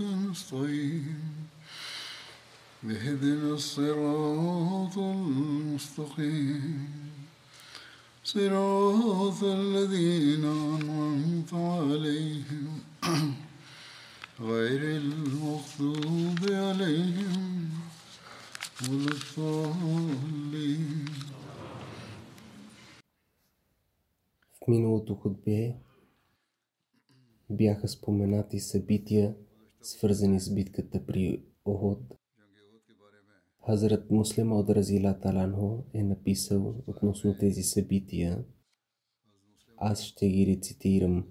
نستعين اهدنا الصراط المستقيم صراط الذين أنعمت عليهم غير المغضوب عليهم ولا الضالين В миналото хутбе бяха споменати събития, свързани с битката при Охот. Хазрат Муслим от Разила Таланхо е написал относно тези събития. Аз ще ги рецитирам.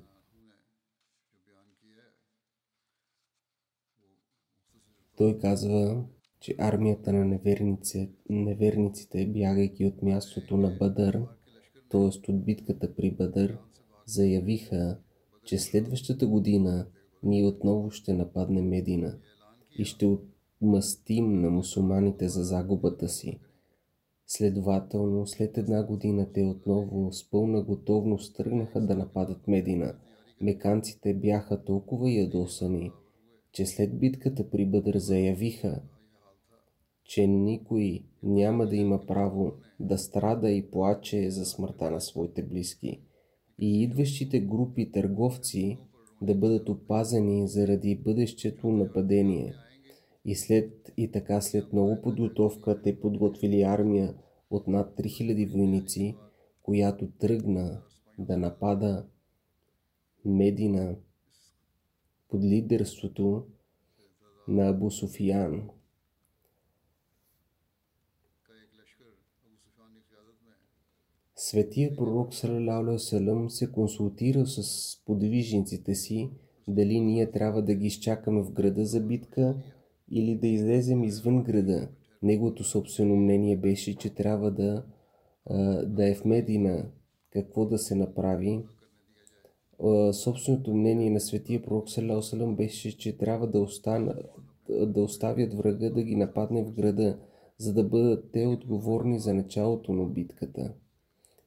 Той казва, че армията на неверници, неверниците, бягайки от мястото на Бадър, т.е. от битката при Бадър, заявиха, че следващата година ние отново ще нападнем Медина и ще отмъстим на мусулманите за загубата си. Следователно, след една година те отново с пълна готовност тръгнаха да нападат Медина. Меканците бяха толкова ядосани, че след битката при Бъдър заявиха, че никой няма да има право да страда и плаче за смъртта на своите близки и идващите групи търговци да бъдат опазени заради бъдещето нападение. И след и така след много подготовка те подготвили армия от над 3000 войници, която тръгна да напада Медина под лидерството на Абу Суфиян. Светия пророк Салалалу се консултира с подвижниците си дали ние трябва да ги изчакаме в града за битка или да излезем извън града. Неговото собствено мнение беше, че трябва да, да е в Медина какво да се направи. Собственото мнение на светия пророк Салалалу беше, че трябва да, остана, да оставят врага да ги нападне в града, за да бъдат те отговорни за началото на битката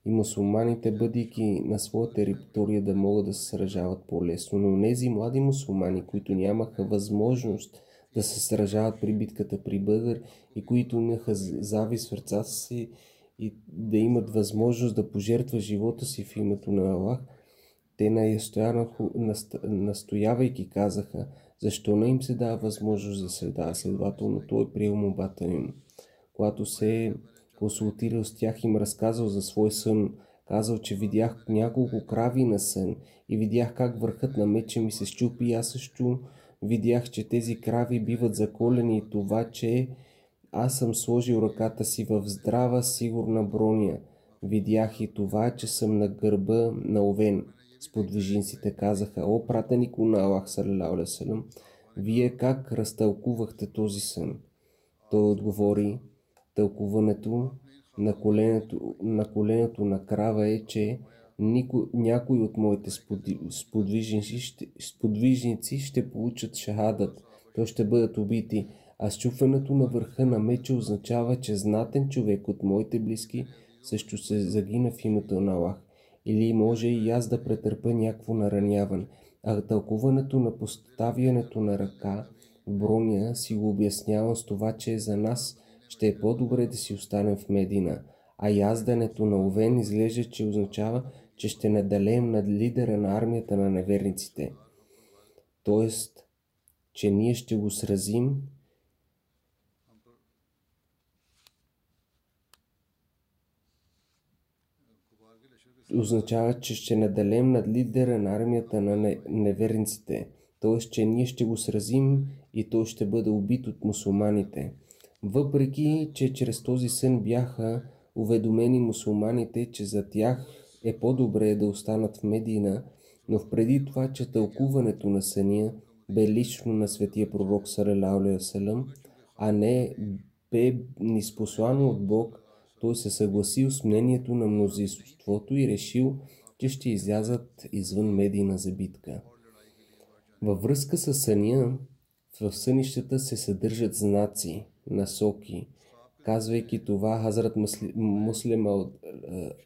и мусулманите, бъдейки на своя територия, да могат да се сражават по-лесно. Но тези млади мусулмани, които нямаха възможност да се сражават при битката при Бъдър и които имаха завис в сърцата си и да имат възможност да пожертва живота си в името на Аллах, те настоявайки казаха, защо не им се дава възможност да се дава. Следователно, той е приел мобата им. Когато се консултирал с тях, им разказал за свой сън. Казал, че видях няколко крави на сън и видях как върхът на меча ми се щупи и аз също видях, че тези крави биват заколени и това, че аз съм сложил ръката си в здрава, сигурна броня. Видях и това, че съм на гърба на овен. Сподвижниците казаха, о, пратенико на Аллах, салам, вие как разтълкувахте този сън? Той отговори, тълкуването на коленето, на коленето на крава е, че никой, някой от моите сподвижници ще, сподвижници ще получат шахадът. То ще бъдат убити. А счупването на върха на меча означава, че знатен човек от моите близки също се загина в името на Аллах. Или може и аз да претърпя някакво нараняване. А тълкуването на поставянето на ръка в броня си го обяснявам с това, че за нас ще е по-добре да си останем в Медина. А яздането на Овен изглежда, че означава, че ще надалеем над лидера на армията на неверниците. Тоест, че ние ще го сразим означава, че ще надалем над лидера на армията на неверниците, т.е. че ние ще го сразим и той ще бъде убит от мусулманите. Въпреки, че чрез този сън бяха уведомени мусулманите, че за тях е по-добре да останат в Медина, но впреди това, че тълкуването на съня бе лично на светия пророк Салалау а не бе ниспослано от Бог, той се съгласил с мнението на мнозинството и решил, че ще излязат извън Медина за битка. Във връзка с съня, в сънищата се съдържат знаци, насоки. Казвайки това, Хазрат Муслим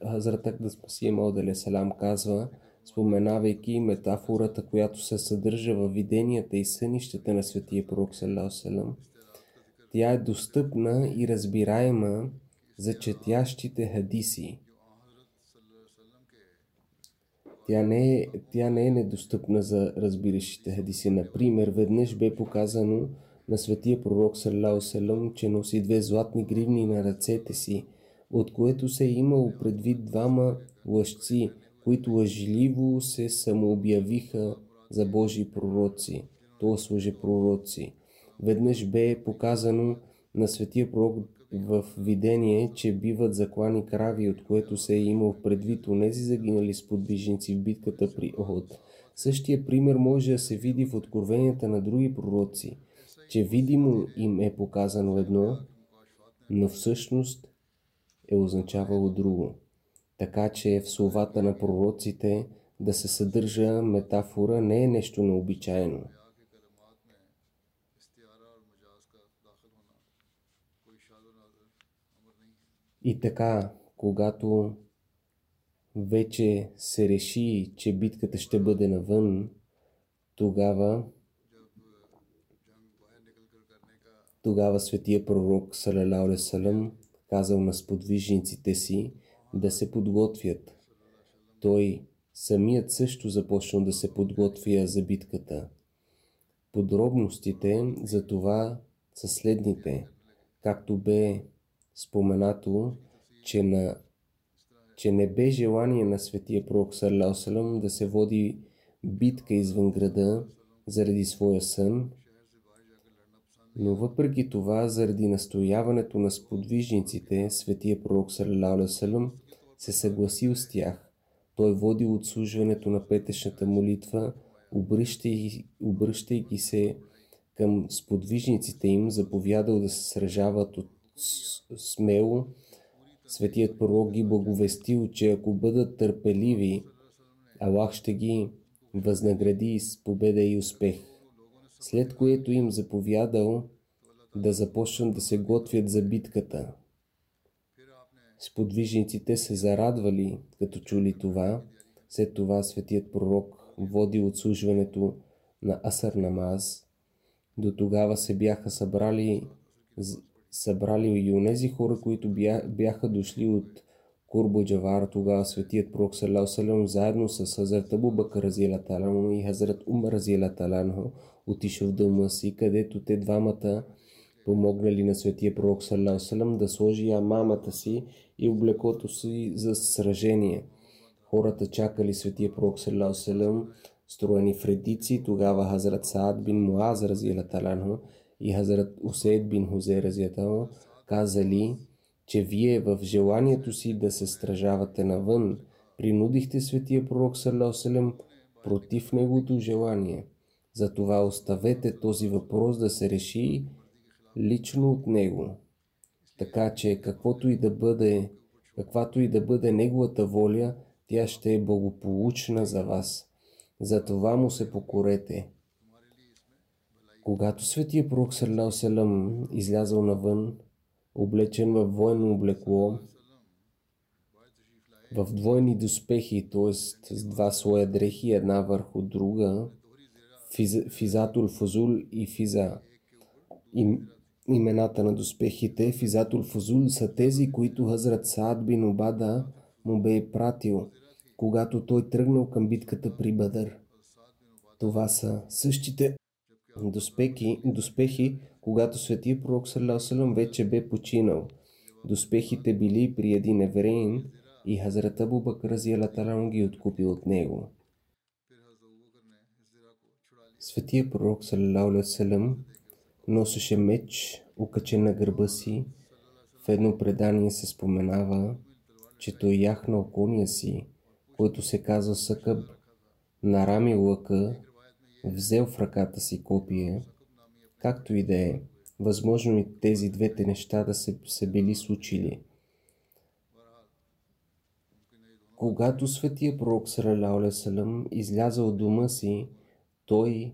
Хазрат Акдас Масим Салам казва, споменавайки метафората, която се съдържа във виденията и сънищата на светия пророк Салам. Тя е достъпна и разбираема за четящите хадиси. Тя не, е, тя не е недостъпна за разбиращите хадиси. Например, веднъж бе показано на светия пророк Саллао Селам, че носи две златни гривни на ръцете си, от което се е имало предвид двама лъжци, които лъжливо се самообявиха за Божии пророци, т.е. пророци. Веднъж бе показано на светия пророк в видение, че биват заклани крави, от което се е имал предвид онези загинали сподвижници в битката при Охот. Същия пример може да се види в откровенията на други пророци, че видимо им е показано едно, но всъщност е означавало друго. Така че в словата на пророците да се съдържа метафора не е нещо необичайно. И така, когато вече се реши, че битката ще бъде навън, тогава тогава светия пророк Салалауле Салам казал на сподвижниците си да се подготвят. Той самият също започнал да се подготвя за битката. Подробностите за това са следните, както бе споменато, че, на, че не бе желание на светия пророк Салам да се води битка извън града заради своя сън, но въпреки това, заради настояването на сподвижниците, светия пророк Салам се съгласил с тях. Той води отслужването на петъчната молитва, обръщайки, обръщайки се към сподвижниците им, заповядал да се сражават от смело, светият пророк ги благовестил, че ако бъдат търпеливи, Аллах ще ги възнагради с победа и успех. След което им заповядал да започнат да се готвят за битката. Сподвижниците се зарадвали, като чули това. След това светият пророк води отслужването на Асър Намаз. До тогава се бяха събрали събрали и онези хора, които бяха дошли от Курбо Джавар, тогава светият пророк Салам, заедно с Хазрат Абу Бакър Разиела Таланхо и Хазрат Умар Таланхо, отишъл в дома си, където те двамата помогнали на светия пророк Салам да сложи амамата си и облекото си за сражение. Хората чакали светия пророк Салам, строени в редици, тогава Хазрат Саад бин Муаз Разиела Таланхо и Хазрат Усейд бин Хузе Разиятал казали, че вие в желанието си да се стражавате навън, принудихте светия пророк Салем против неговото желание. Затова оставете този въпрос да се реши лично от него. Така че каквото и да бъде, каквато и да бъде неговата воля, тя ще е благополучна за вас. Затова му се покорете. Когато светия пророк Салам излязъл навън, облечен в военно облекло, в двойни доспехи, т.е. с два слоя дрехи, една върху друга, физ, физатул фузул и физа. Им, имената на доспехите, физатул фузул, са тези, които Хазрат Саад бин Обада му бе пратил, когато той тръгнал към битката при Бадър. Това са същите Доспехи, доспехи когато светия пророк Салам вече бе починал. Доспехите били при един евреин и Хазрат Абу Бакр ги откупил от него. Светия пророк Салам носеше меч, укачен на гърба си. В едно предание се споменава, че той яхнал коня си, който се казва Съкъб, нарами лъка, взел в ръката си копие, както и да е. Възможно и тези двете неща да се, били случили. Когато светия пророк Саралауле Салам изляза от дома си, той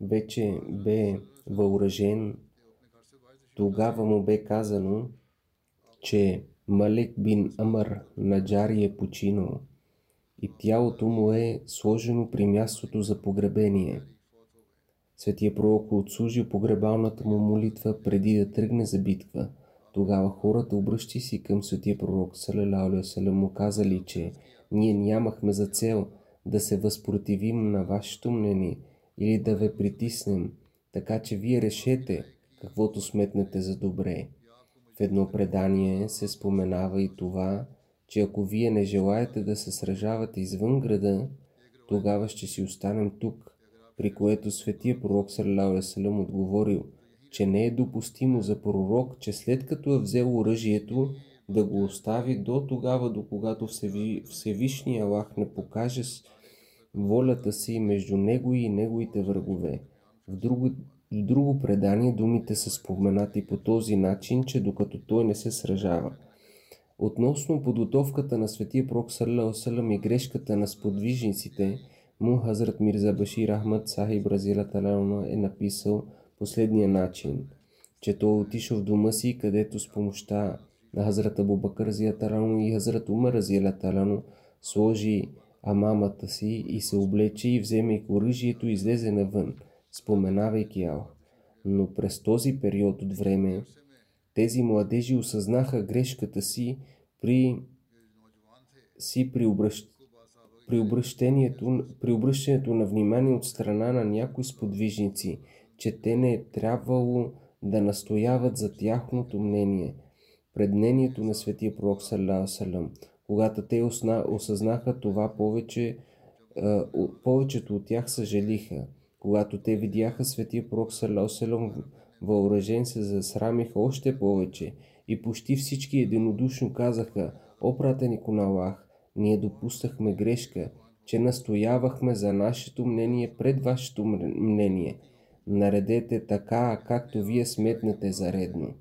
вече бе въоръжен. Тогава му бе казано, че Малек бин Амър Наджари е починал и тялото му е сложено при мястото за погребение. Светия пророк отслужи погребалната му молитва преди да тръгне за битва. Тогава хората, обръщи си към светия пророк, му казали, че ние нямахме за цел да се възпротивим на вашето мнение или да ви притиснем, така че вие решете каквото сметнете за добре. В едно предание се споменава и това, че ако вие не желаете да се сражавате извън града, тогава ще си останем тук, при което светия пророк Салам отговорил, че не е допустимо за пророк, че след като е взел оръжието, да го остави до тогава, до когато Всевишния Аллах не покаже волята си между него и неговите врагове. В друго, в друго предание думите са споменати по този начин, че докато той не се сражава. Относно подготовката на светия пророк Салам и грешката на сподвижниците, му Хазрат Мирза Башир Ахмад Сахиб Разила Талана е написал последния начин, че той отишъл в дома си, където с помощта на Хазрат Абу Бакър Талано и Хазрат Умар Разила Талано сложи амамата си и се облече и вземайки оръжието излезе навън, споменавайки Аллах. Но през този период от време тези младежи осъзнаха грешката си при си при, обръщ... при, обръщението, при обръщането на внимание от страна на някои сподвижници, че те не е трябвало да настояват за тяхното мнение пред мнението на светия пророк Салам. Когато те осъзнаха това повече, повечето от тях съжалиха. Когато те видяха светия пророк Салам въоръжен се засрамиха още повече и почти всички единодушно казаха, о пратенико на Аллах, ние допуснахме грешка, че настоявахме за нашето мнение пред вашето мнение. Наредете така, както вие сметнете за редно.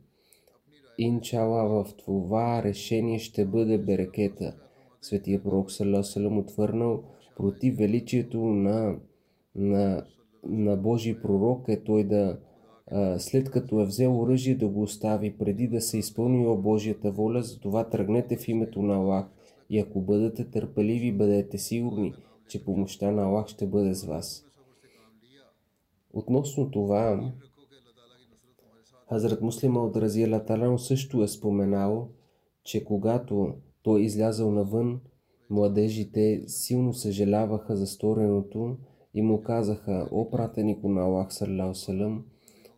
Инчала в това решение ще бъде берекета. Светия пророк Салам отвърнал против величието на, на, на Божий пророк е той да след като е взел оръжие да го остави преди да се изпълнила Божията воля, затова тръгнете в името на Аллах и ако бъдете търпеливи, бъдете сигурни, че помощта на Аллах ще бъде с вас. Относно това, Хазрат Муслима от Разия Талан също е споменал, че когато той излязъл навън, младежите силно съжаляваха за стореното и му казаха, о пратенико на Аллах, салям,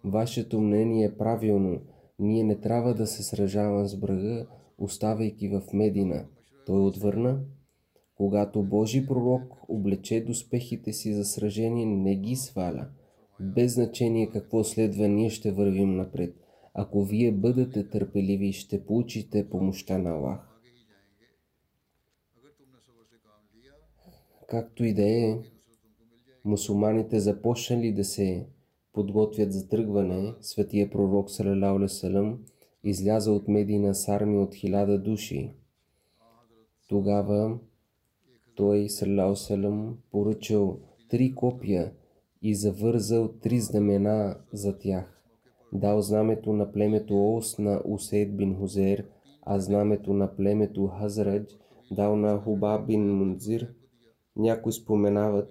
Вашето мнение е правилно. Ние не трябва да се сражавам с врага, оставайки в Медина. Той отвърна, когато Божий пророк облече доспехите си за сражение, не ги сваля. Без значение какво следва, ние ще вървим напред. Ако вие бъдете търпеливи, ще получите помощта на Аллах. Както и да е, мусулманите започнали да се подготвят за тръгване, светия пророк Салалауле Салам изляза от Медина с армия от хиляда души. Тогава той, Салалауле Салам, поръчал три копия и завързал три знамена за тях. Дал знамето на племето Ос на Усейд бин Хузер, а знамето на племето Хазрадж дал на Хуба бин Мунзир. Някои споменават,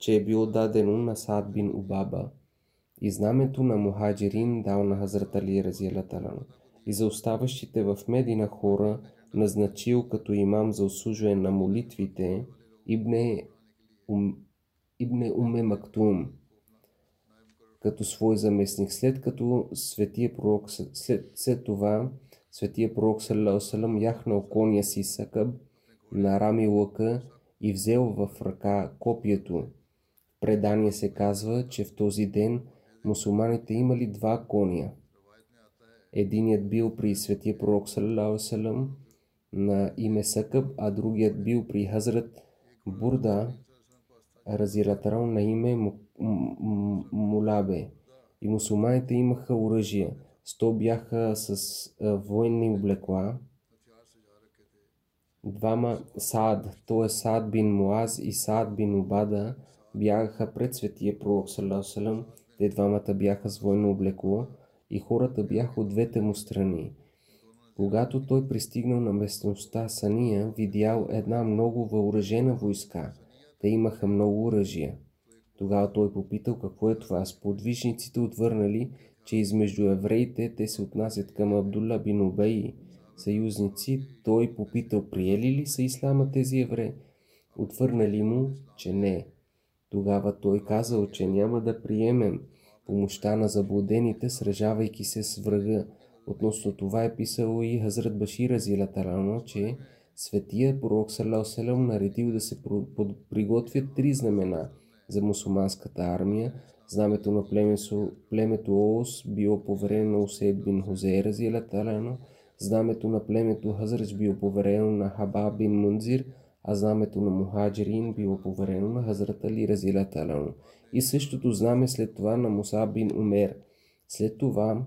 че е било дадено на Сад бин Убаба и знамето на Мухаджирин дал на Хазрат Али Разиялаталан и за оставащите в Медина хора назначил като имам за осужване на молитвите Ибне, Ибне Уме Мактум. като свой заместник. След като светия пророк, след, след това светия пророк Салам яхнал коня си Сакъб, нарами лъка и взел в ръка копието. Предание се казва, че в този ден мусулманите имали два коня. Единият бил при светия пророк Салам на име Сакъб, а другият бил при Хазрат Бурда Разиратарал на име Мулабе. И мусулманите имаха оръжия. Сто бяха с военни облекла. Двама Саад, т.е. Саад бин Муаз и Саад бин Обада, бягаха пред светия пророк Салам. Те двамата бяха с военно облекло и хората бяха от двете му страни. Когато той пристигнал на местността Сания, видял една много въоръжена войска. Те имаха много оръжия. Тогава той попитал какво е това. Сподвижниците отвърнали, че измежду евреите те се отнасят към Абдулла бин Убей, съюзници. Той попитал, приели ли са ислама тези евреи? Отвърнали му, че не. Тогава той казал, че няма да приемем помощта на заблудените, сражавайки се с врага. Относно това е писало и Хазрат Башира Зилатарано, че светия пророк Салаоселем наредил да се приготвят три знамена за мусулманската армия. Знамето на племето, племето Оос било поверено на Усейд бин Хузейра Зилатарано, знамето на племето Хазрач било поверено на Хаба бин Мунзир, а знамето на Мухаджирин било поверено на Хазрат Али Разилатарано. И същото знаме след това на Муса бин Умер. След това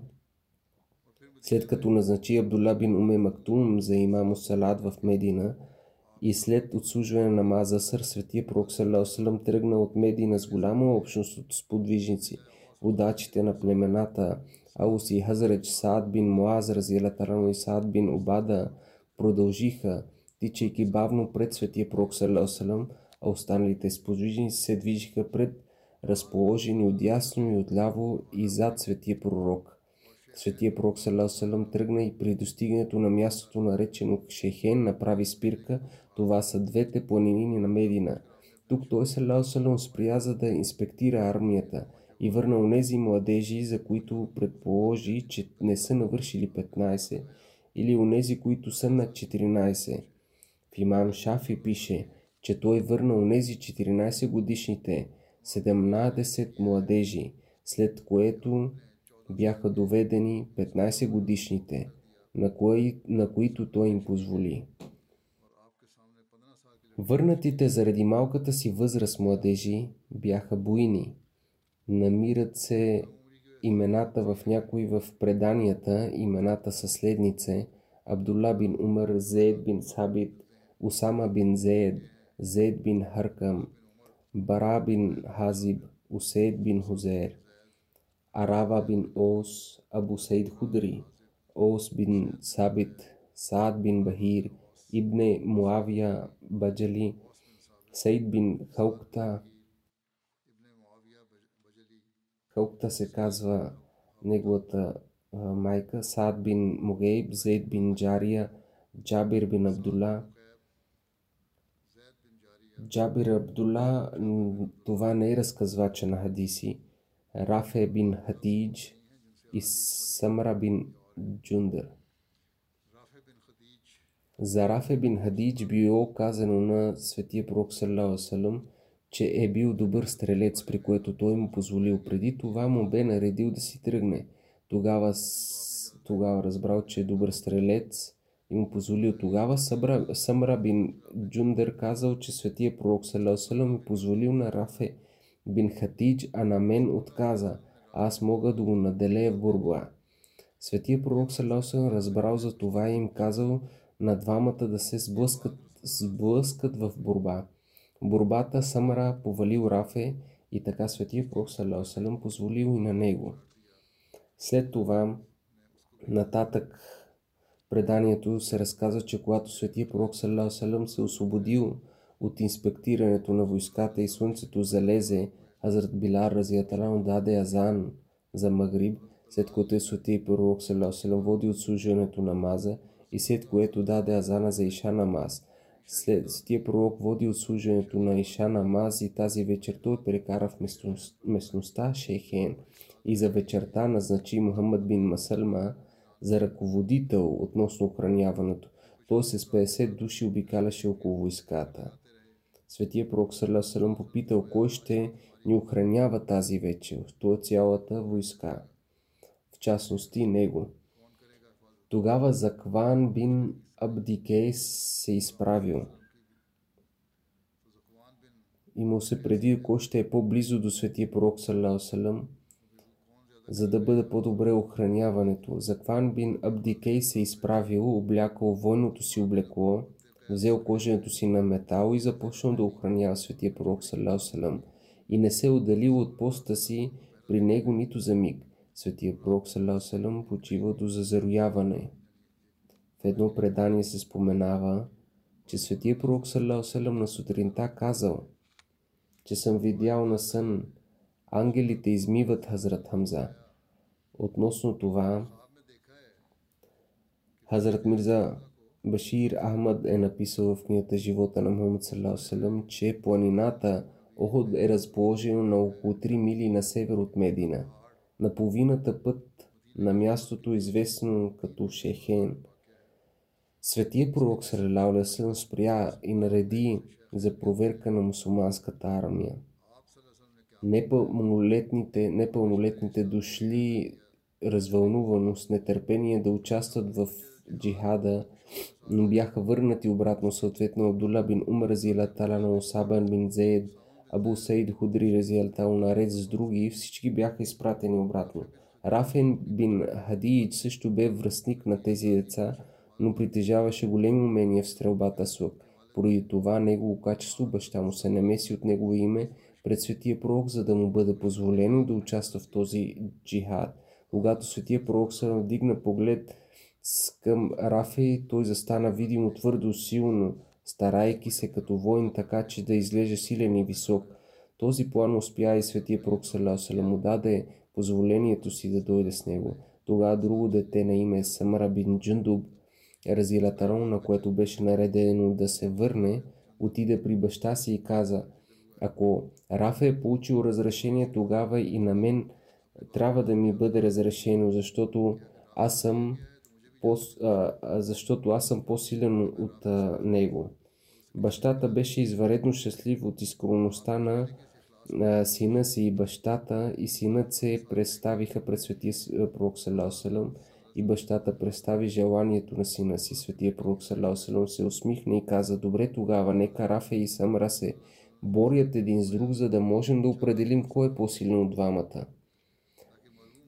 след като назначи Абдулла бин Уме Мактум за имамо Салат в Медина и след отслужване на Маза Сър, светия пророк Салам тръгна от Медина с голяма общност от сподвижници, водачите на племената Аус и Хазреч, Саад бин Муаз, Разилатарано и Саад бин Обада продължиха, тичайки бавно пред светия пророк Салам, а останалите сподвижници се движиха пред разположени отясно и отляво и зад светия пророк. Светия пророк Салам тръгна и при достигането на мястото наречено Шехен направи спирка. Това са двете планини на Медина. Тук той Салам спря за да инспектира армията и върна онези младежи, за които предположи, че не са навършили 15 или онези, които са на 14. В имам Шафи пише, че той върна онези 14 годишните, 17 младежи, след което бяха доведени 15 годишните, на, кои, на които той им позволи. Върнатите заради малката си възраст младежи бяха буйни. Намират се имената в някои в преданията, имената са следнице Абдулла бин Умар, Зейд бин Сабит, Усама бин Зейд, Зейд бин Харкам, Бара бин Хазиб, Усейд бин Хузейр – Арава бин Ос, Абу Саид Худри, Ос бин Сабит, Саад бин Бахир, Ибне Муавия Баджали, Саид бин Хаукта. Хаукта се казва неговата а, майка, Саад бин Мугейб, Зейд бин Джария, Джабир бин Абдулла. Джабир Абдулла, това не е разказвача на хадиси, Рафе бин Хатидж и Самра бин Джундър. За Рафе бин Хадидж било казано на светия пророк Салам, че е бил добър стрелец, при което той му позволил. Преди това му бе наредил да си тръгне. Тогава, тогава разбрал, че е добър стрелец и му позволил. Тогава Самра бин Джундър казал, че светия пророк Салам е позволил на Рафе бин Хатидж, а на мен отказа. Аз мога да го наделея в борба. Светия пророк Салосън разбрал за това и им казал на двамата да се сблъскат, сблъскат в борба. Борбата Самара повалил Рафе и така светия пророк Салосън позволил и на него. След това, нататък преданието се разказва, че когато светия пророк Салосън се освободил от инспектирането на войската и слънцето залезе, Хазрат Билар Разияталан даде азан за Магриб, след което е свети пророк Салам води от служенето на маза и след което даде азана за Иша намаз. След Светия пророк води отслужването на Иша намаз и тази вечер той прекара в местност, местността Шейхен и за вечерта назначи Мухаммад бин Масалма за ръководител относно охраняването. Той с 50 души обикаляше около войската. Светия пророк Салам попитал кой ще ни охранява тази вечер. То цялата войска. В частности него. Тогава Закван бин Абдикейс се изправил. И му се преди кой ще е по-близо до светия пророк Салам, за да бъде по-добре охраняването. Закван бин Абдикей се изправил, облякал войното си облекло, взел коженето си на метал и започнал да охранява светия пророк Салам и не се отделил от поста си при него нито за миг. Светия пророк Салам почива до зазарояване. В едно предание се споменава, че светия пророк Салам на сутринта казал, че съм видял на сън, ангелите измиват Хазрат Хамза. Относно това, Хазрат Мирза Башир Ахмад е написал в книгата Живота на Мухаммад Салам, че планината Охот е разположена на около 3 мили на север от Медина. На половината път на мястото, известно като Шехен. Светия пророк Салам спря и нареди за проверка на мусулманската армия. Непълнолетните, непълнолетните дошли развълнувано с нетърпение да участват в джихада, но бяха върнати обратно съответно Абдула бин Умар Зилатала на Осабан бин Зейд, Абу Саид Худри Разиалтал наред с други, всички бяха изпратени обратно. Рафен бин Хадиид също бе връзник на тези деца, но притежаваше големи умения в стрелбата с лък. Поради това негово качество баща му се намеси от негово име пред светия пророк, за да му бъде позволено да участва в този джихад. Когато светия пророк се вдигна поглед към Рафей, той застана видимо твърдо силно, старайки се като воин така, че да излезе силен и висок. Този план успя и светия пророк Салам му даде позволението си да дойде с него. Тогава друго дете на име Самара бин Джундуб, Разилатарон, на което беше наредено да се върне, отиде при баща си и каза, ако Рафа е получил разрешение, тогава и на мен трябва да ми бъде разрешено, защото аз съм, по, а, защото аз съм по-силен от а, него. Бащата беше изваредно щастлив от изкронността на а, сина си и бащата и синът се представиха пред светия пророк Салам и бащата представи желанието на сина си. Светия пророк Салам се усмихна и каза, добре тогава, нека Рафе и Самра се борят един с друг, за да можем да определим кой е по-силен от двамата.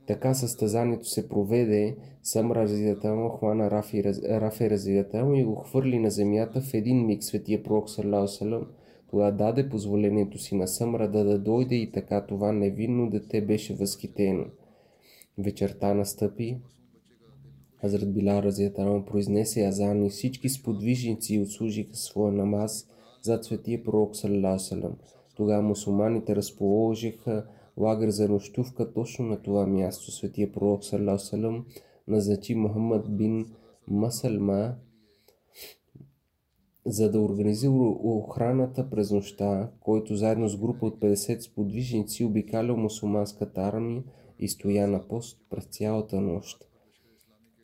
Така състезанието се проведе, сам развидател хвана Рафи, Рафи развидател и го хвърли на земята в един миг светия пророк Салам. Тогава даде позволението си на Съмра да, да дойде и така това невинно дете беше възхитено. Вечерта настъпи, Хазрат Билал Разиятарам произнесе азан и всички сподвижници отслужиха своя намаз зад светия пророк Салам. Тогава мусулманите разположиха лагер за нощувка точно на това място. Светия пророк Салам назначи Мухаммад бин Масалма за да организира охраната през нощта, който заедно с група от 50 сподвижници обикалял мусулманската армия и стоя на пост през цялата нощ.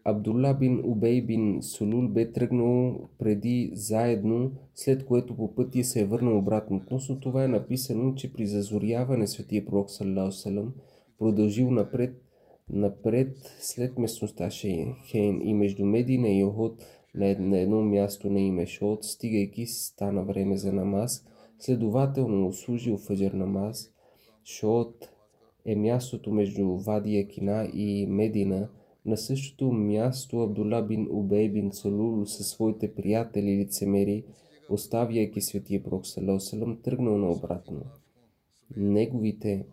Абдулла бин Убей бин Сулул бе тръгнал преди заедно, след което по пътя се е върнал обратно. Относно това е написано, че при зазоряване светия пророк Салам продължил напред, напред след местността Шейхен и между Медина и Охот на едно място на име Шот, стигайки стана време за намаз, следователно служил фъджер намаз. Шот е мястото между Вадия Кина и Медина – на същото място Абдула бин Убей бин Салул със своите приятели лицемери, оставяйки светия пророк Салам, тръгнал наобратно. Неговите,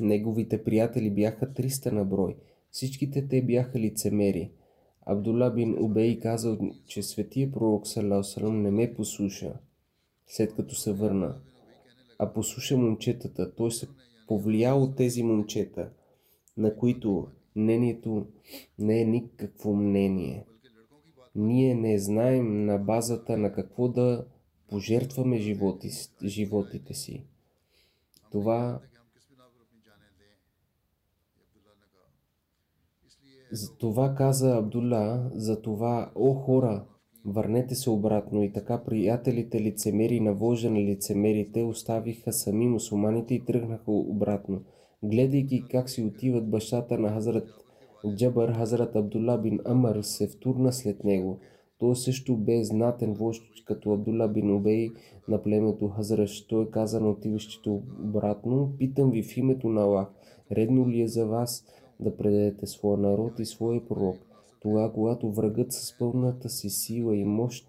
неговите приятели бяха 300 на брой. Всичките те бяха лицемери. Абдула бин Убей казал, че светия пророк Салам не ме послуша, след като се върна, а послуша момчетата. Той се повлиял от тези момчета, на които мнението не е никакво мнение. Ние не знаем на базата на какво да пожертваме животи, животите си. Това това каза Абдула, за това, о хора, върнете се обратно и така приятелите лицемери на вожа на лицемерите оставиха сами мусулманите и тръгнаха обратно. Гледайки как си отиват бащата на Хазрат Джабър, Хазрат Абдула бин Амър се втурна след него. Той също бе знатен вожд като Абдула бин Убей на племето Хазраш. Той каза на отиващите обратно, питам ви в името на Аллах, редно ли е за вас да предадете своя народ и своя пророк, тогава когато врагът с пълната си сила и мощ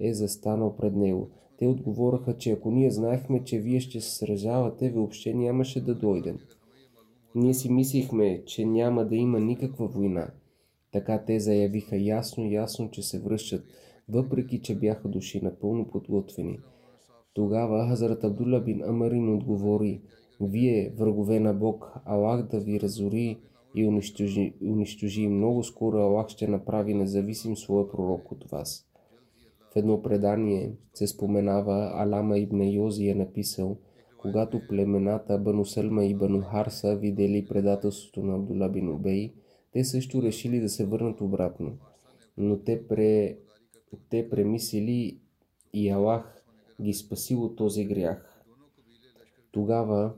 е застанал пред него. Те отговориха, че ако ние знаехме, че вие ще се сражавате, въобще нямаше да дойдем. Ние си мислихме, че няма да има никаква война. Така те заявиха ясно, ясно, че се връщат, въпреки че бяха души напълно подготвени. Тогава Хазрат Абдула бин Амарин отговори, вие, врагове на Бог, Аллах да ви разори и унищожи, унищожи. Много скоро Аллах ще направи независим своя пророк от вас. В едно предание се споменава Алама ибн Йози е написал, когато племената Бану Сълма и Бану Харса видели предателството на Абдула бин Убей, те също решили да се върнат обратно. Но те, пре, те премислили и Аллах ги спасил от този грях. Тогава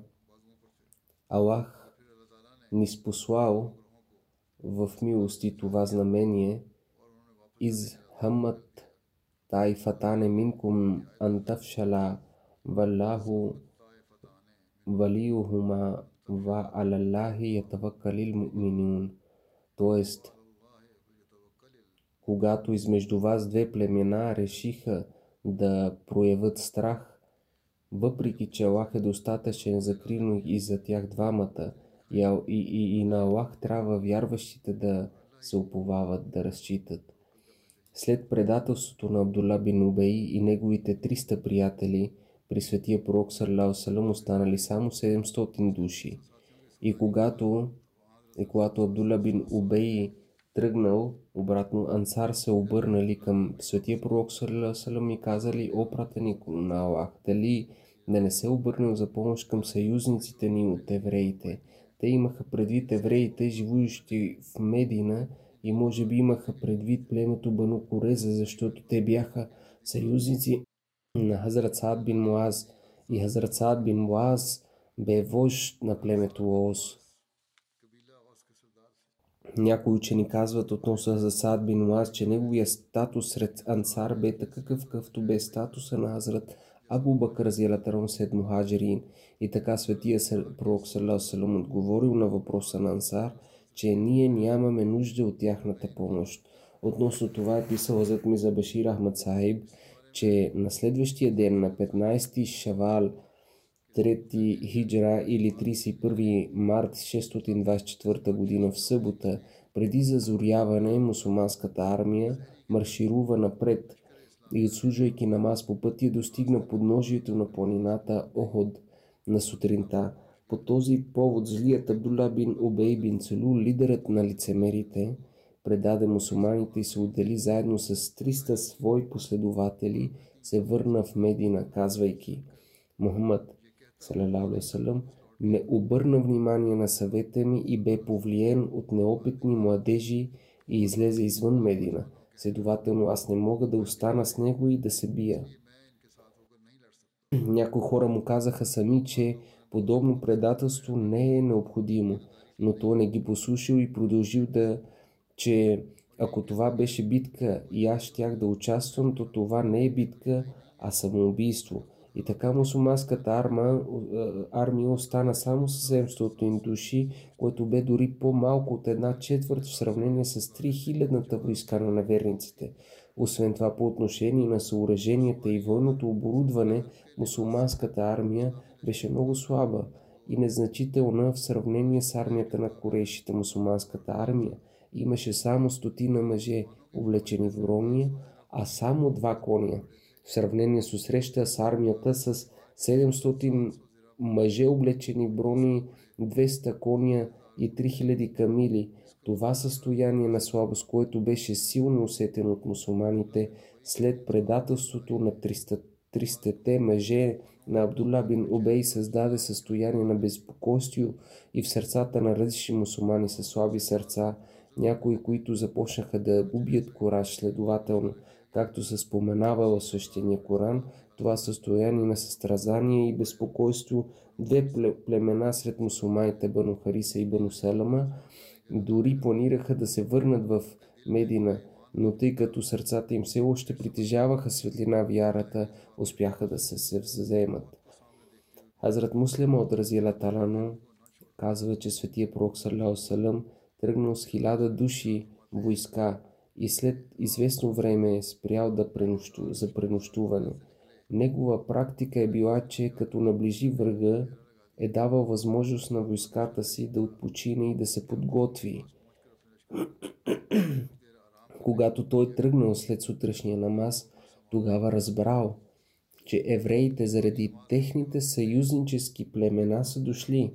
Аллах ни спослал в милости това знамение из хамат тайфатане минкум антавшала валлаху валиюхума ва алаллахи ятавакалил муминун. Тоест, когато измежду вас две племена решиха да проявят страх, въпреки че Аллах е достатъчен за и за тях двамата – и, и, и на Аллах трябва вярващите да се уповават, да разчитат. След предателството на Абдулла бин Убей и неговите 300 приятели, при светия пророк Салам останали само 700 души. И когато, и когато Абдулла бин Убей тръгнал обратно, Ансар се обърнали към светия пророк Салам и казали, о пратеник на Аллах, дали да не се обърнал за помощ към съюзниците ни от евреите – те имаха предвид евреите, живущи в Медина и може би имаха предвид племето Бану Кореза, защото те бяха съюзници на Хазрат Саад бин Муаз и Хазрат Саад бин Муаз бе вожд на племето Лоос. Някои учени казват относно за Саад бин Муаз, че неговия статус сред ансар бе такъв, какъвто бе статуса на Хазрат Абу Бакър Зиалатарон сед мухаджирин и така светия пророк Салам отговорил на въпроса на Ансар, че ние нямаме нужда от тяхната помощ. Относно това е писал зад ми за Башир Ахмад Сахиб, че на следващия ден на 15 Шавал 3 хиджра или 31 март 624 година в събота, преди зазоряване, мусулманската армия марширува напред и отслужвайки намаз по пътя достигна подножието на планината Оход на сутринта. По този повод злият Абдула бин Убей бин Целу, лидерът на лицемерите, предаде мусулманите и се отдели заедно с 300 свои последователи, се върна в Медина, казвайки Мухаммад, салам, не обърна внимание на съвета ми и бе повлиен от неопитни младежи и излезе извън Медина. Следователно аз не мога да остана с него и да се бия. Някои хора му казаха сами, че подобно предателство не е необходимо, но той не ги послушал и продължил да, че ако това беше битка и аз щях да участвам, то това не е битка, а самоубийство – и така мусулманската арма, армия остана само с 700 души, което бе дори по-малко от една четвърт в сравнение с 3000-та войска на неверниците. Освен това, по отношение на съоръженията и военното оборудване, мусулманската армия беше много слаба и незначителна в сравнение с армията на корейшите. Мусулманската армия имаше само стотина мъже, облечени в брония, а само два коня – в сравнение с среща с армията с 700 мъже облечени брони, 200 коня и 3000 камили. Това състояние на слабост, което беше силно усетено от мусулманите след предателството на 300, 300-те мъже на Абдулла бин Убей създаде състояние на безпокойствие и в сърцата на различни мусулмани със слаби сърца, някои, които започнаха да убият кораж, следователно, както се споменава в свещения Коран, това състояние на състразание и безпокойство, две племена сред мусулманите Бану Хариса и Бану Селама, дори планираха да се върнат в Медина, но тъй като сърцата им все още притежаваха светлина вярата, успяха да се, се вземат. Хазрат Муслима от Разила Талано казва, че светия пророк Салам тръгнал с хиляда души войска и след известно време е спрял да пренощу, за пренощуване. Негова практика е била, че като наближи врага, е давал възможност на войската си да отпочине и да се подготви. Когато той тръгнал след сутрешния намаз, тогава разбрал, че евреите заради техните съюзнически племена са дошли.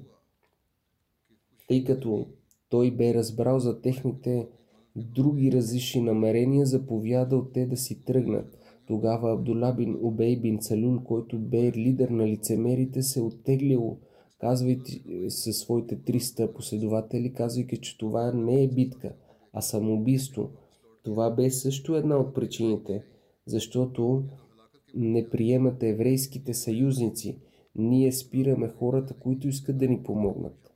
Тъй като той бе разбрал за техните други различни намерения, заповядал те да си тръгнат. Тогава Абдула бин Убей бин Салюл, който бе лидер на лицемерите, се оттеглил, казвайки със своите 300 последователи, казвайки, че това не е битка, а самоубийство. Това бе също една от причините, защото не приемат еврейските съюзници. Ние спираме хората, които искат да ни помогнат.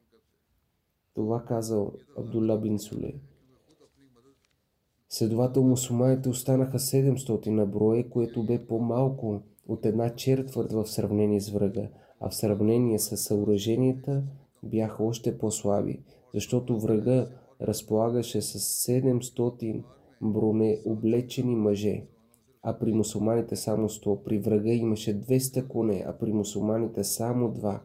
Това казал Абдулла бин Сулей. Следовател мусулманите останаха 700 на броя, което бе по-малко от една четвърт в сравнение с врага, а в сравнение с съоръженията бяха още по-слаби, защото врага разполагаше с 700 броне облечени мъже, а при мусулманите само 100. При врага имаше 200 коне, а при мусулманите само 2.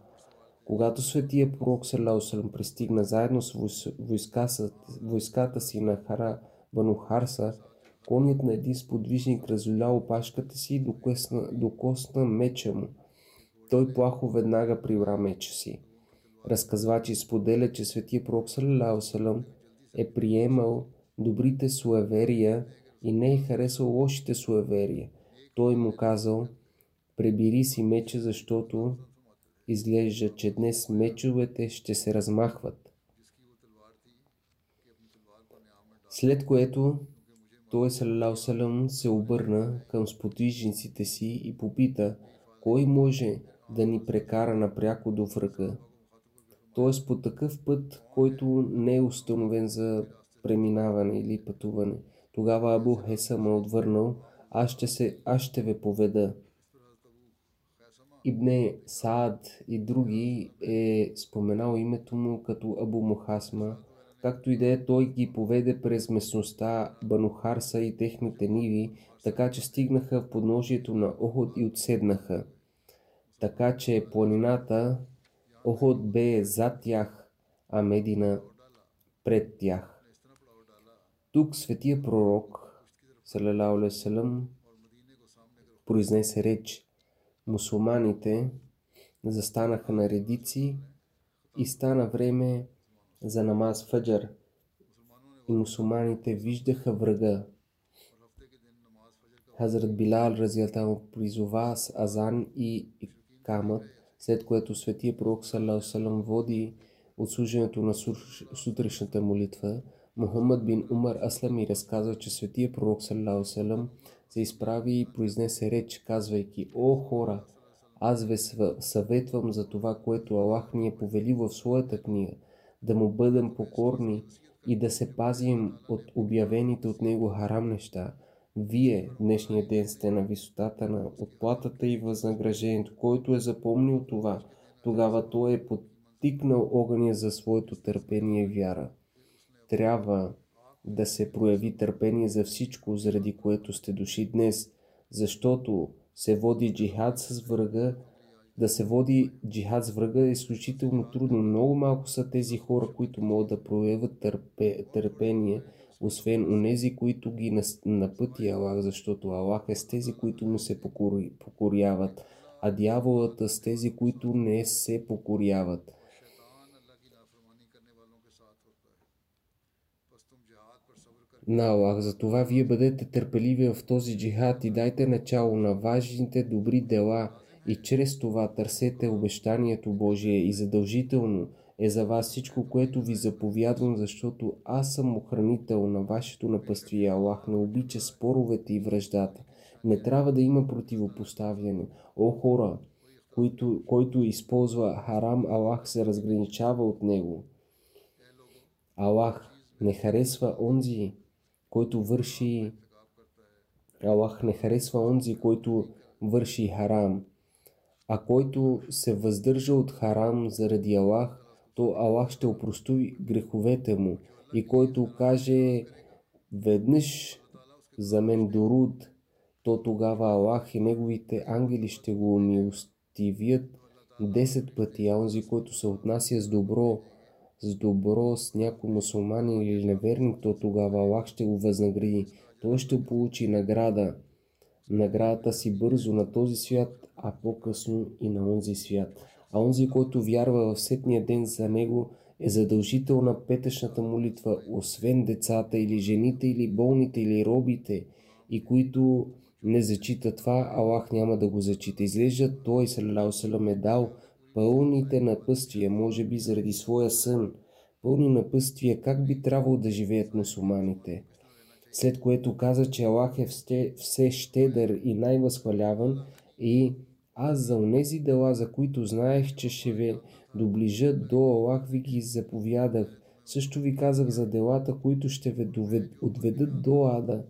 Когато светия пророк Салаусалам пристигна заедно с войската си на Хара, Бану Харса, конят на един сподвижник разоля опашката си и докосна, докосна меча му. Той плахо веднага прибра меча си. Разказвачи споделя, че светия пророк Салалаусалам е приемал добрите суеверия и не е харесал лошите суеверия. Той му казал, пребири си меча, защото изглежда, че днес мечовете ще се размахват. След което той салам се обърна към сподвижниците си и попита, кой може да ни прекара напряко до врага. Т.е. по такъв път, който не е установен за преминаване или пътуване. Тогава Абу Хесам е отвърнал, аз ще, се, аз ще ви поведа. Ибне Саад и други е споменал името му като Абу Мухасма – Както и да е, той ги поведе през местността Банухарса и техните ниви, така че стигнаха в подножието на Охот и отседнаха. Така че планината Охот бе зад тях, а Медина пред тях. Тук светия пророк, салалауле салам, произнесе реч. Мусулманите застанаха на редици и стана време за намаз фаджар и мусулманите виждаха врага. Хазрат Билал разятал призова с азан и камът, след което светия пророк Салам води отслужението на сутрешната молитва. Мухаммад бин Умар Аслами разказва, че светия пророк Салам се изправи и произнесе реч, казвайки, О хора, аз ви съветвам за това, което Аллах ни е повели в своята книга – да му бъдем покорни и да се пазим от обявените от него харам неща. Вие днешния ден сте на висотата на отплатата и възнаграждението, който е запомнил това. Тогава той е подтикнал огъня за своето търпение и вяра. Трябва да се прояви търпение за всичко, заради което сте дошли днес, защото се води джихад с врага да се води джихад с врага е изключително трудно. Много малко са тези хора, които могат да проявят търпе, търпение, освен онези, които ги напъти Аллах, защото Аллах е с тези, които му се покоряват, а дяволът е с тези, които не се покоряват. на Аллах. Затова вие бъдете търпеливи в този джихад и дайте начало на важните добри дела и чрез това търсете обещанието Божие и задължително е за вас всичко, което ви заповядвам, защото аз съм охранител на вашето напъствие. Аллах не обича споровете и връждата. Не трябва да има противопоставяне. О хора, който, който използва харам, Аллах се разграничава от него. Аллах не харесва онзи, който върши Аллах не харесва онзи, който върши харам. А който се въздържа от харам заради Аллах, то Аллах ще опростои греховете му. И който каже веднъж за мен доруд, то тогава Аллах и неговите ангели ще го умилостивят 10 пъти, а онзи, който се отнася с добро, с добро с някой мусулманин или неверник, то тогава Аллах ще го възнагради. Той ще получи награда, наградата си бързо на този свят, а по-късно и на онзи свят. А онзи, който вярва в сетния ден за него, е задължителна петъчната молитва, освен децата или жените или болните или робите, и които не зачита това, Аллах няма да го зачита. Изглежда той, салам, е дал пълните напъствия, може би заради своя сън, пълни напъствия, как би трябвало да живеят мусулманите. След което каза, че Аллах е все щедър и най-възхваляван и аз за онези дела, за които знаех, че ще ви доближат до Аллах, ви ги заповядах. Също ви казах за делата, които ще ви отведат до ада.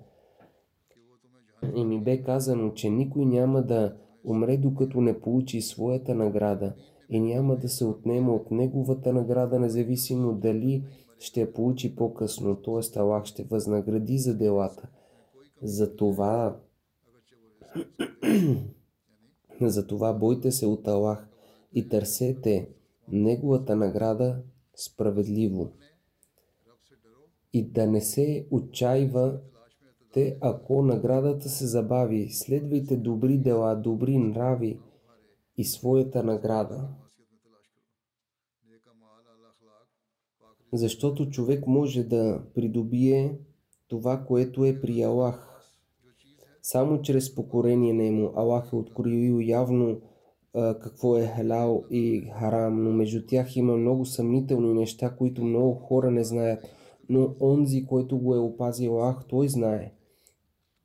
И ми бе казано, че никой няма да умре докато не получи своята награда и няма да се отнема от неговата награда, независимо дали ще я получи по-късно, т.е. Аллах ще възнагради за делата. Затова Затова бойте се от Аллах и търсете Неговата награда справедливо. И да не се отчаивате, ако наградата се забави. Следвайте добри дела, добри нрави и своята награда. Защото човек може да придобие това, което е при Аллах само чрез покорение на му Аллах е откроил явно какво е халал и харам, но между тях има много съмнителни неща, които много хора не знаят. Но онзи, който го е опазил Аллах, той знае.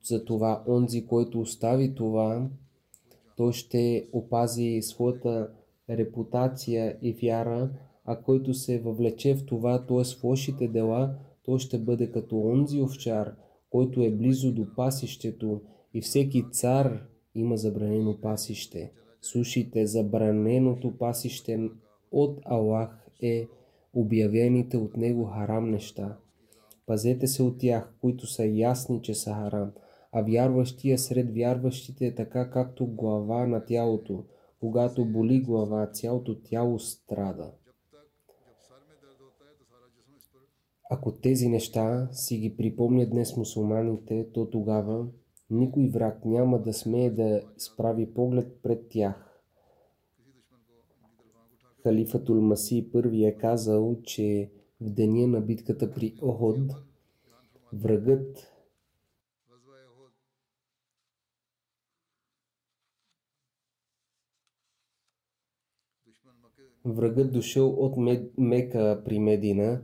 Затова онзи, който остави това, той ще опази своята репутация и вяра, а който се въвлече в това, т.е. в лошите дела, той ще бъде като онзи овчар, който е близо до пасището и всеки цар има забранено пасище. Слушайте, забраненото пасище от Аллах е обявените от него харам неща. Пазете се от тях, които са ясни, че са харам, а вярващия сред вярващите е така както глава на тялото. Когато боли глава, цялото тяло страда. Ако тези неща си ги припомнят днес мусулманите, то тогава никой враг няма да смее да справи поглед пред тях. Халифатул Маси първи е казал, че в деня на битката при Оход врагът Врагът дошъл от Мека при Медина,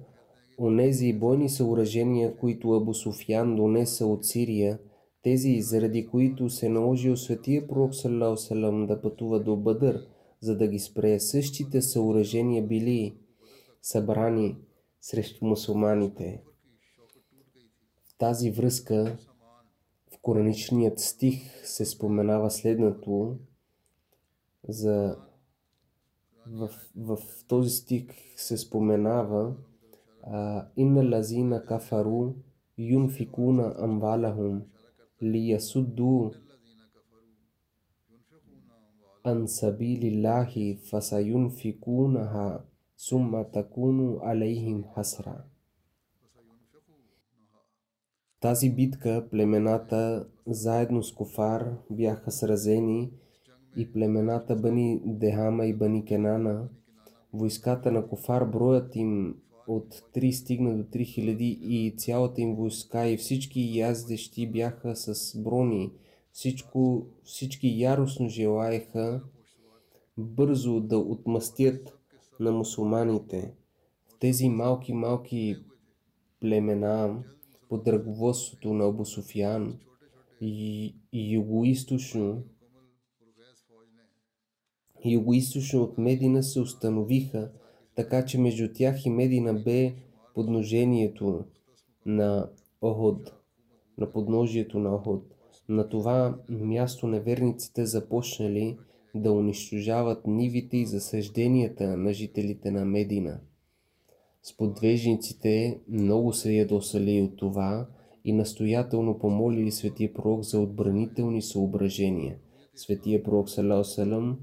онези бойни съоръжения, които Абу Суфян донеса от Сирия – тези, заради които се наложи светия пророк Салам да пътува до Бъдър, за да ги спре, същите съоръжения били събрани срещу мусулманите. В тази връзка в кораничният стих се споменава следното за в, в този стих се споменава Инна лазина кафару юнфикуна амвалахум ليصدوا عن سبيل الله فسينفقونها ثم تكون عليهم حسرة тази битка племената заедно с Кофар бяха сразени и племената Бани Дехама и Бани Кенана, войската на Кофар броят им от 3 стигна до 3000 и цялата им войска и всички яздещи бяха с брони. Всичко, всички яростно желаеха бързо да отмъстят на мусулманите. В тези малки-малки племена под ръководството на Абу Суфиян и, и югоисточно югоисточно от Медина се установиха, така че между тях и Медина бе подножението на Оход, на подножието на Оход. На това място неверниците започнали да унищожават нивите и засъжденията на жителите на Медина. Сподвежниците много се ядосали от това и настоятелно помолили светия пророк за отбранителни съображения. Светия пророк Салам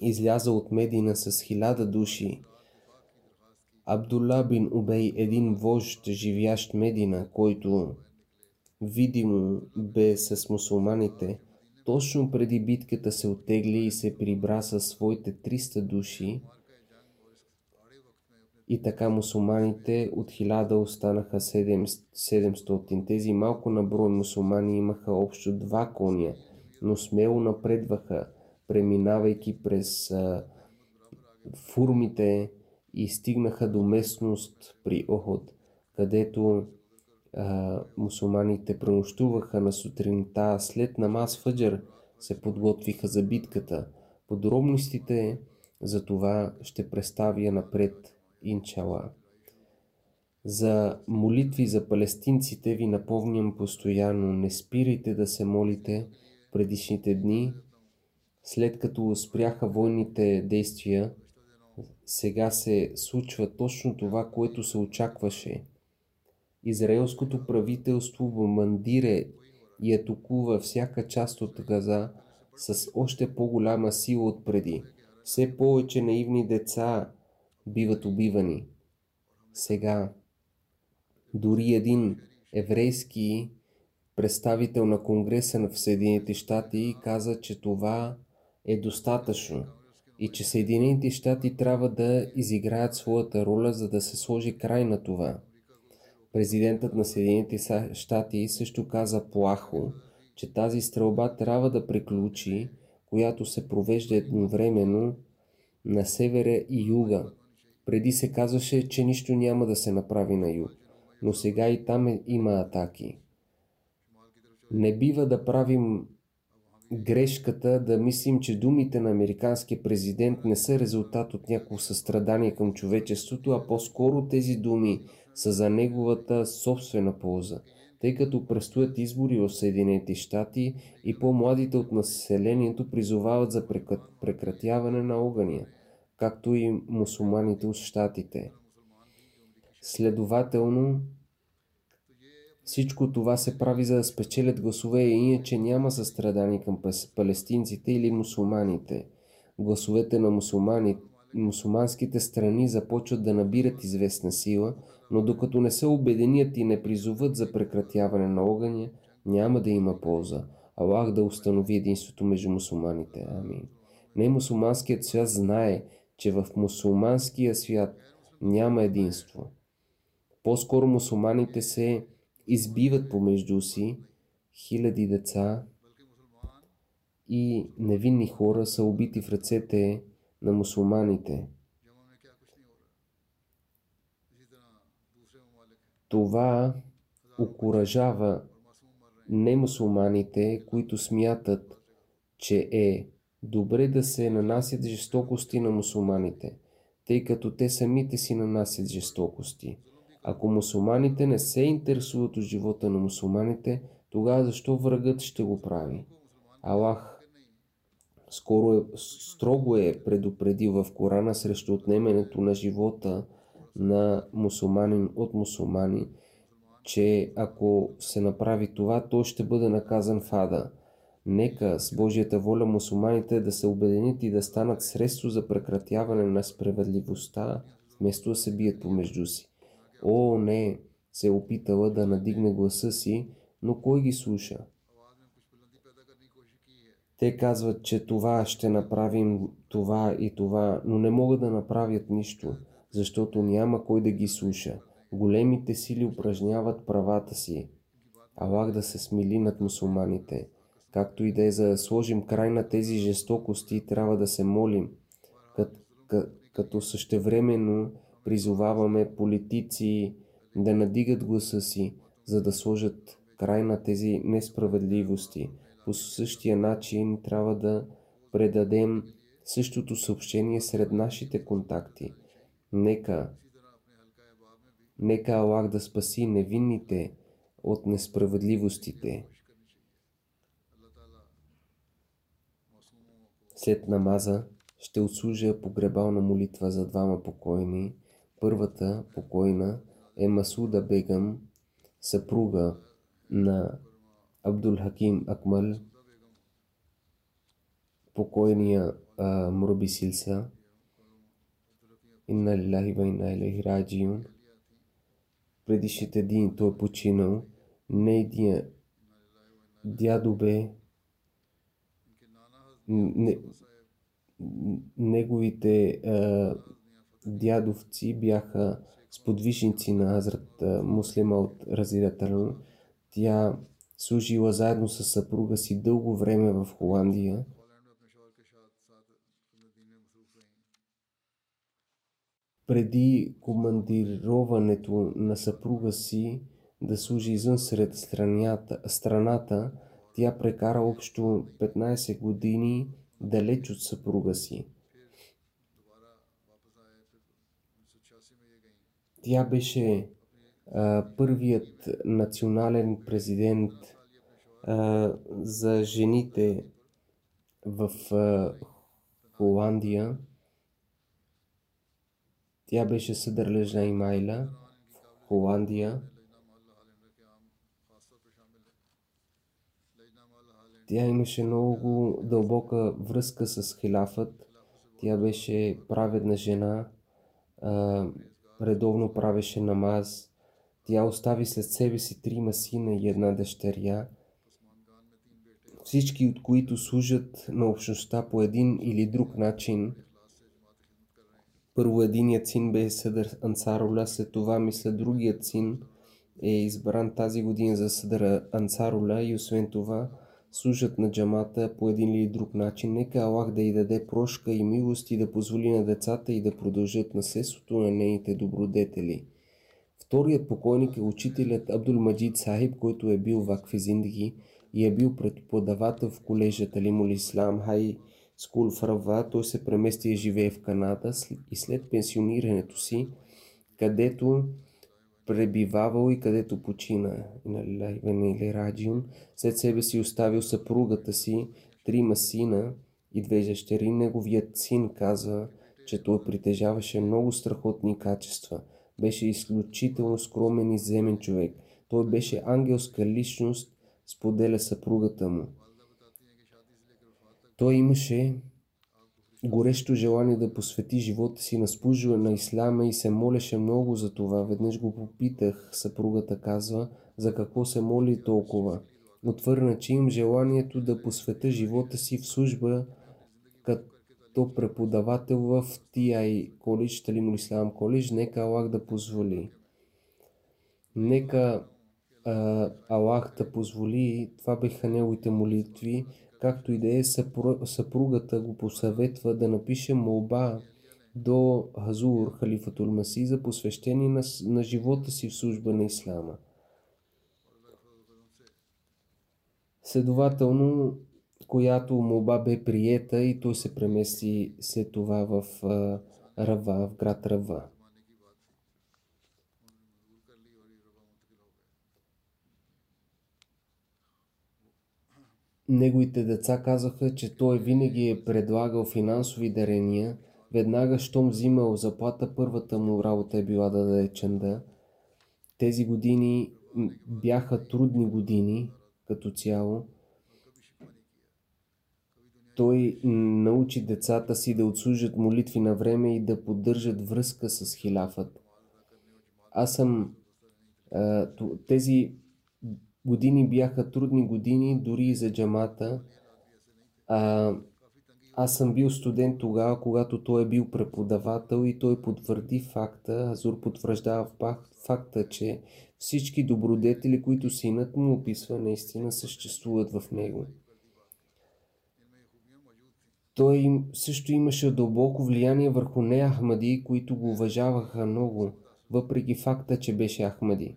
изляза от Медина с хиляда души. Абдулла бин Убей, един вожд, живящ Медина, който видимо бе с мусулманите, точно преди битката се оттегли и се прибра със своите 300 души и така мусулманите от 1000 останаха 700. Тези малко на брой мусулмани имаха общо два коня, но смело напредваха, преминавайки през фурмите и стигнаха до местност при Охот, където мусулманите пренощуваха на сутринта. След намаз Фъджър се подготвиха за битката. Подробностите за това ще представя напред, инчала. За молитви за палестинците ви напомням постоянно, не спирайте да се молите предишните дни, след като спряха войните действия, сега се случва точно това, което се очакваше. Израелското правителство бомбандира и атакува всяка част от Газа с още по-голяма сила от преди. Все повече наивни деца биват убивани. Сега дори един еврейски представител на Конгреса в Съединените щати каза, че това е достатъчно и че Съединените щати трябва да изиграят своята роля, за да се сложи край на това. Президентът на Съединените щати също каза плахо, че тази стрелба трябва да приключи, която се провежда едновременно на севера и юга. Преди се казваше, че нищо няма да се направи на юг, но сега и там е, има атаки. Не бива да правим грешката да мислим, че думите на американския президент не са резултат от някакво състрадание към човечеството, а по-скоро тези думи са за неговата собствена полза, тъй като предстоят избори в Съединените щати и по-младите от населението призовават за прекратяване на огъня, както и мусулманите от щатите. Следователно, всичко това се прави за да спечелят гласове, иначе няма състрадание към палестинците или мусулманите. Гласовете на мусулманските страни започват да набират известна сила, но докато не се обединят и не призоват за прекратяване на огъня, няма да има полза. Аллах да установи единството между мусулманите. Амин. Не мусулманският свят знае, че в мусулманския свят няма единство. По-скоро мусулманите се избиват помежду си, хиляди деца и невинни хора са убити в ръцете на мусулманите. Това окоръжава немусулманите, които смятат, че е добре да се нанасят жестокости на мусулманите, тъй като те самите си нанасят жестокости – ако мусулманите не се интересуват от живота на мусулманите, тогава защо врагът ще го прави? Аллах скоро е, строго е предупредил в Корана срещу отнемането на живота на мусулманин от мусулмани, че ако се направи това, той ще бъде наказан в ада. Нека с Божията воля мусулманите да се обединят и да станат средство за прекратяване на справедливостта, вместо да се бият помежду си. О, не, се е опитала да надигне гласа си, но кой ги слуша? Те казват, че това ще направим това и това, но не могат да направят нищо, защото няма кой да ги слуша. Големите сили упражняват правата си. Аллах да се смили над мусулманите. Както и да е за да сложим край на тези жестокости, трябва да се молим, като, като същевременно призоваваме политици да надигат гласа си, за да сложат край на тези несправедливости. По същия начин трябва да предадем същото съобщение сред нашите контакти. Нека, нека Аллах да спаси невинните от несправедливостите. След намаза ще отслужа погребална молитва за двама покойни. Първата покойна е Масуда Бегам, съпруга на Абдул Хаким Акмал, покойния Мурби Силса. Инна лилахи ва инна раджиун. Предишните дни той е починал. Нейния дядо бе не, неговите дядовци бяха сподвижници на Азрат Муслима от Разираталун. Тя служила заедно с съпруга си дълго време в Холандия. Преди командироването на съпруга си да служи извън сред страната, страната, тя прекара общо 15 години далеч от съпруга си. Тя беше а, първият национален президент а, за жените в а, Холандия. Тя беше съдържа Имайла в Холандия. Тя имаше много дълбока връзка с хилафът. Тя беше праведна жена, а, редовно правеше намаз. Тя остави след себе си трима сина и една дъщеря, всички от които служат на общността по един или друг начин. Първо единият син бе съдър Ансарула, след това мисля другият син е избран тази година за съдър Ансарула и освен това служат на джамата по един или друг начин. Нека Аллах да й даде прошка и милост и да позволи на децата и да продължат наследството на нейните добродетели. Вторият покойник е учителят Абдул Маджид Сахиб, който е бил в Акфизиндги и е бил преподавател в колежа Талимул Ислам Хай Скул в Рава. Той се премести и живее в Канада и след пенсионирането си, където пребивавал и където почина. Раджион. След себе си оставил съпругата си, трима сина и две жещери. Неговият син казва, че той притежаваше много страхотни качества. Беше изключително скромен и земен човек. Той беше ангелска личност, споделя съпругата му. Той имаше горещо желание да посвети живота си на служба на исляма и се молеше много за това. Веднъж го попитах, съпругата казва, за какво се моли толкова. Отвърна, че им желанието да посвета живота си в служба като преподавател в TI коледж, Талимул Ислам коледж, нека Аллах да позволи. Нека а, Аллах да позволи, това беха неговите молитви, както и да е, съпругата го посъветва да напише молба до Хазур, халифатул Маси, за посвещение на, на живота си в служба на Ислама. Следователно, която молба бе приета и той се премести след това в Рава, в град Рава. Неговите деца казаха, че той винаги е предлагал финансови дарения. Веднага, щом взимал заплата, първата му работа е била да даде чанда. Тези години бяха трудни години като цяло. Той научи децата си да отслужат молитви на време и да поддържат връзка с хилафът. Аз съм тези години бяха трудни години дори и за джамата. А, аз съм бил студент тогава, когато той е бил преподавател и той потвърди факта, Азур потвърждава факта, че всички добродетели, които синът му описва, наистина съществуват в него. Той също имаше дълбоко влияние върху не Ахмади, които го уважаваха много, въпреки факта, че беше Ахмади.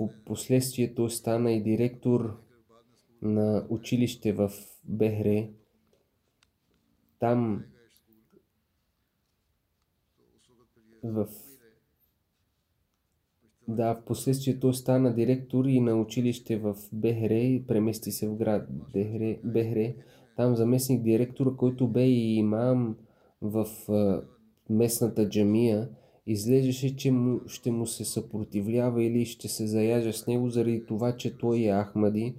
В последствие той стана и директор на училище в Бехре. Там в да, в последствие той стана директор и на училище в Бехре премести се в град Бехре. Бехре. Там заместник директора, който бе и имам в местната джамия, изглеждаше, че му, ще му се съпротивлява или ще се заяжа с него заради това, че той е Ахмади,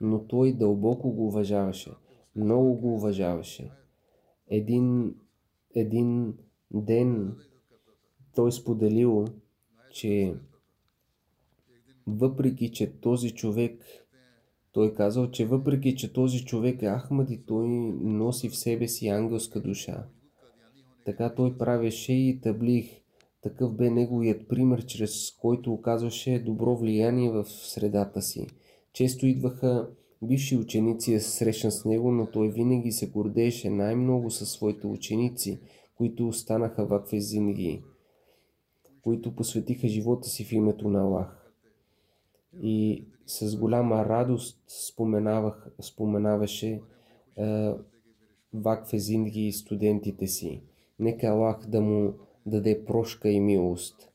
но той дълбоко го уважаваше. Много го уважаваше. Един, един ден той споделил, че въпреки, че този човек той казал, че въпреки, че този човек е Ахмади, той носи в себе си ангелска душа. Така той правеше и таблих. Такъв бе неговият пример, чрез който оказваше добро влияние в средата си. Често идваха бивши ученици да се срещнат с него, но той винаги се гордееше най-много със своите ученици, които останаха в Аквезинги, които посветиха живота си в името на Аллах. И с голяма радост споменавах, споменаваше е, Вакфе Зинги и студентите си. Нека Аллах да му даде прошка и милост,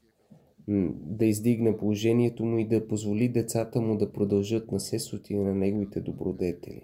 да издигне положението му и да позволи децата му да продължат наследството на неговите добродетели.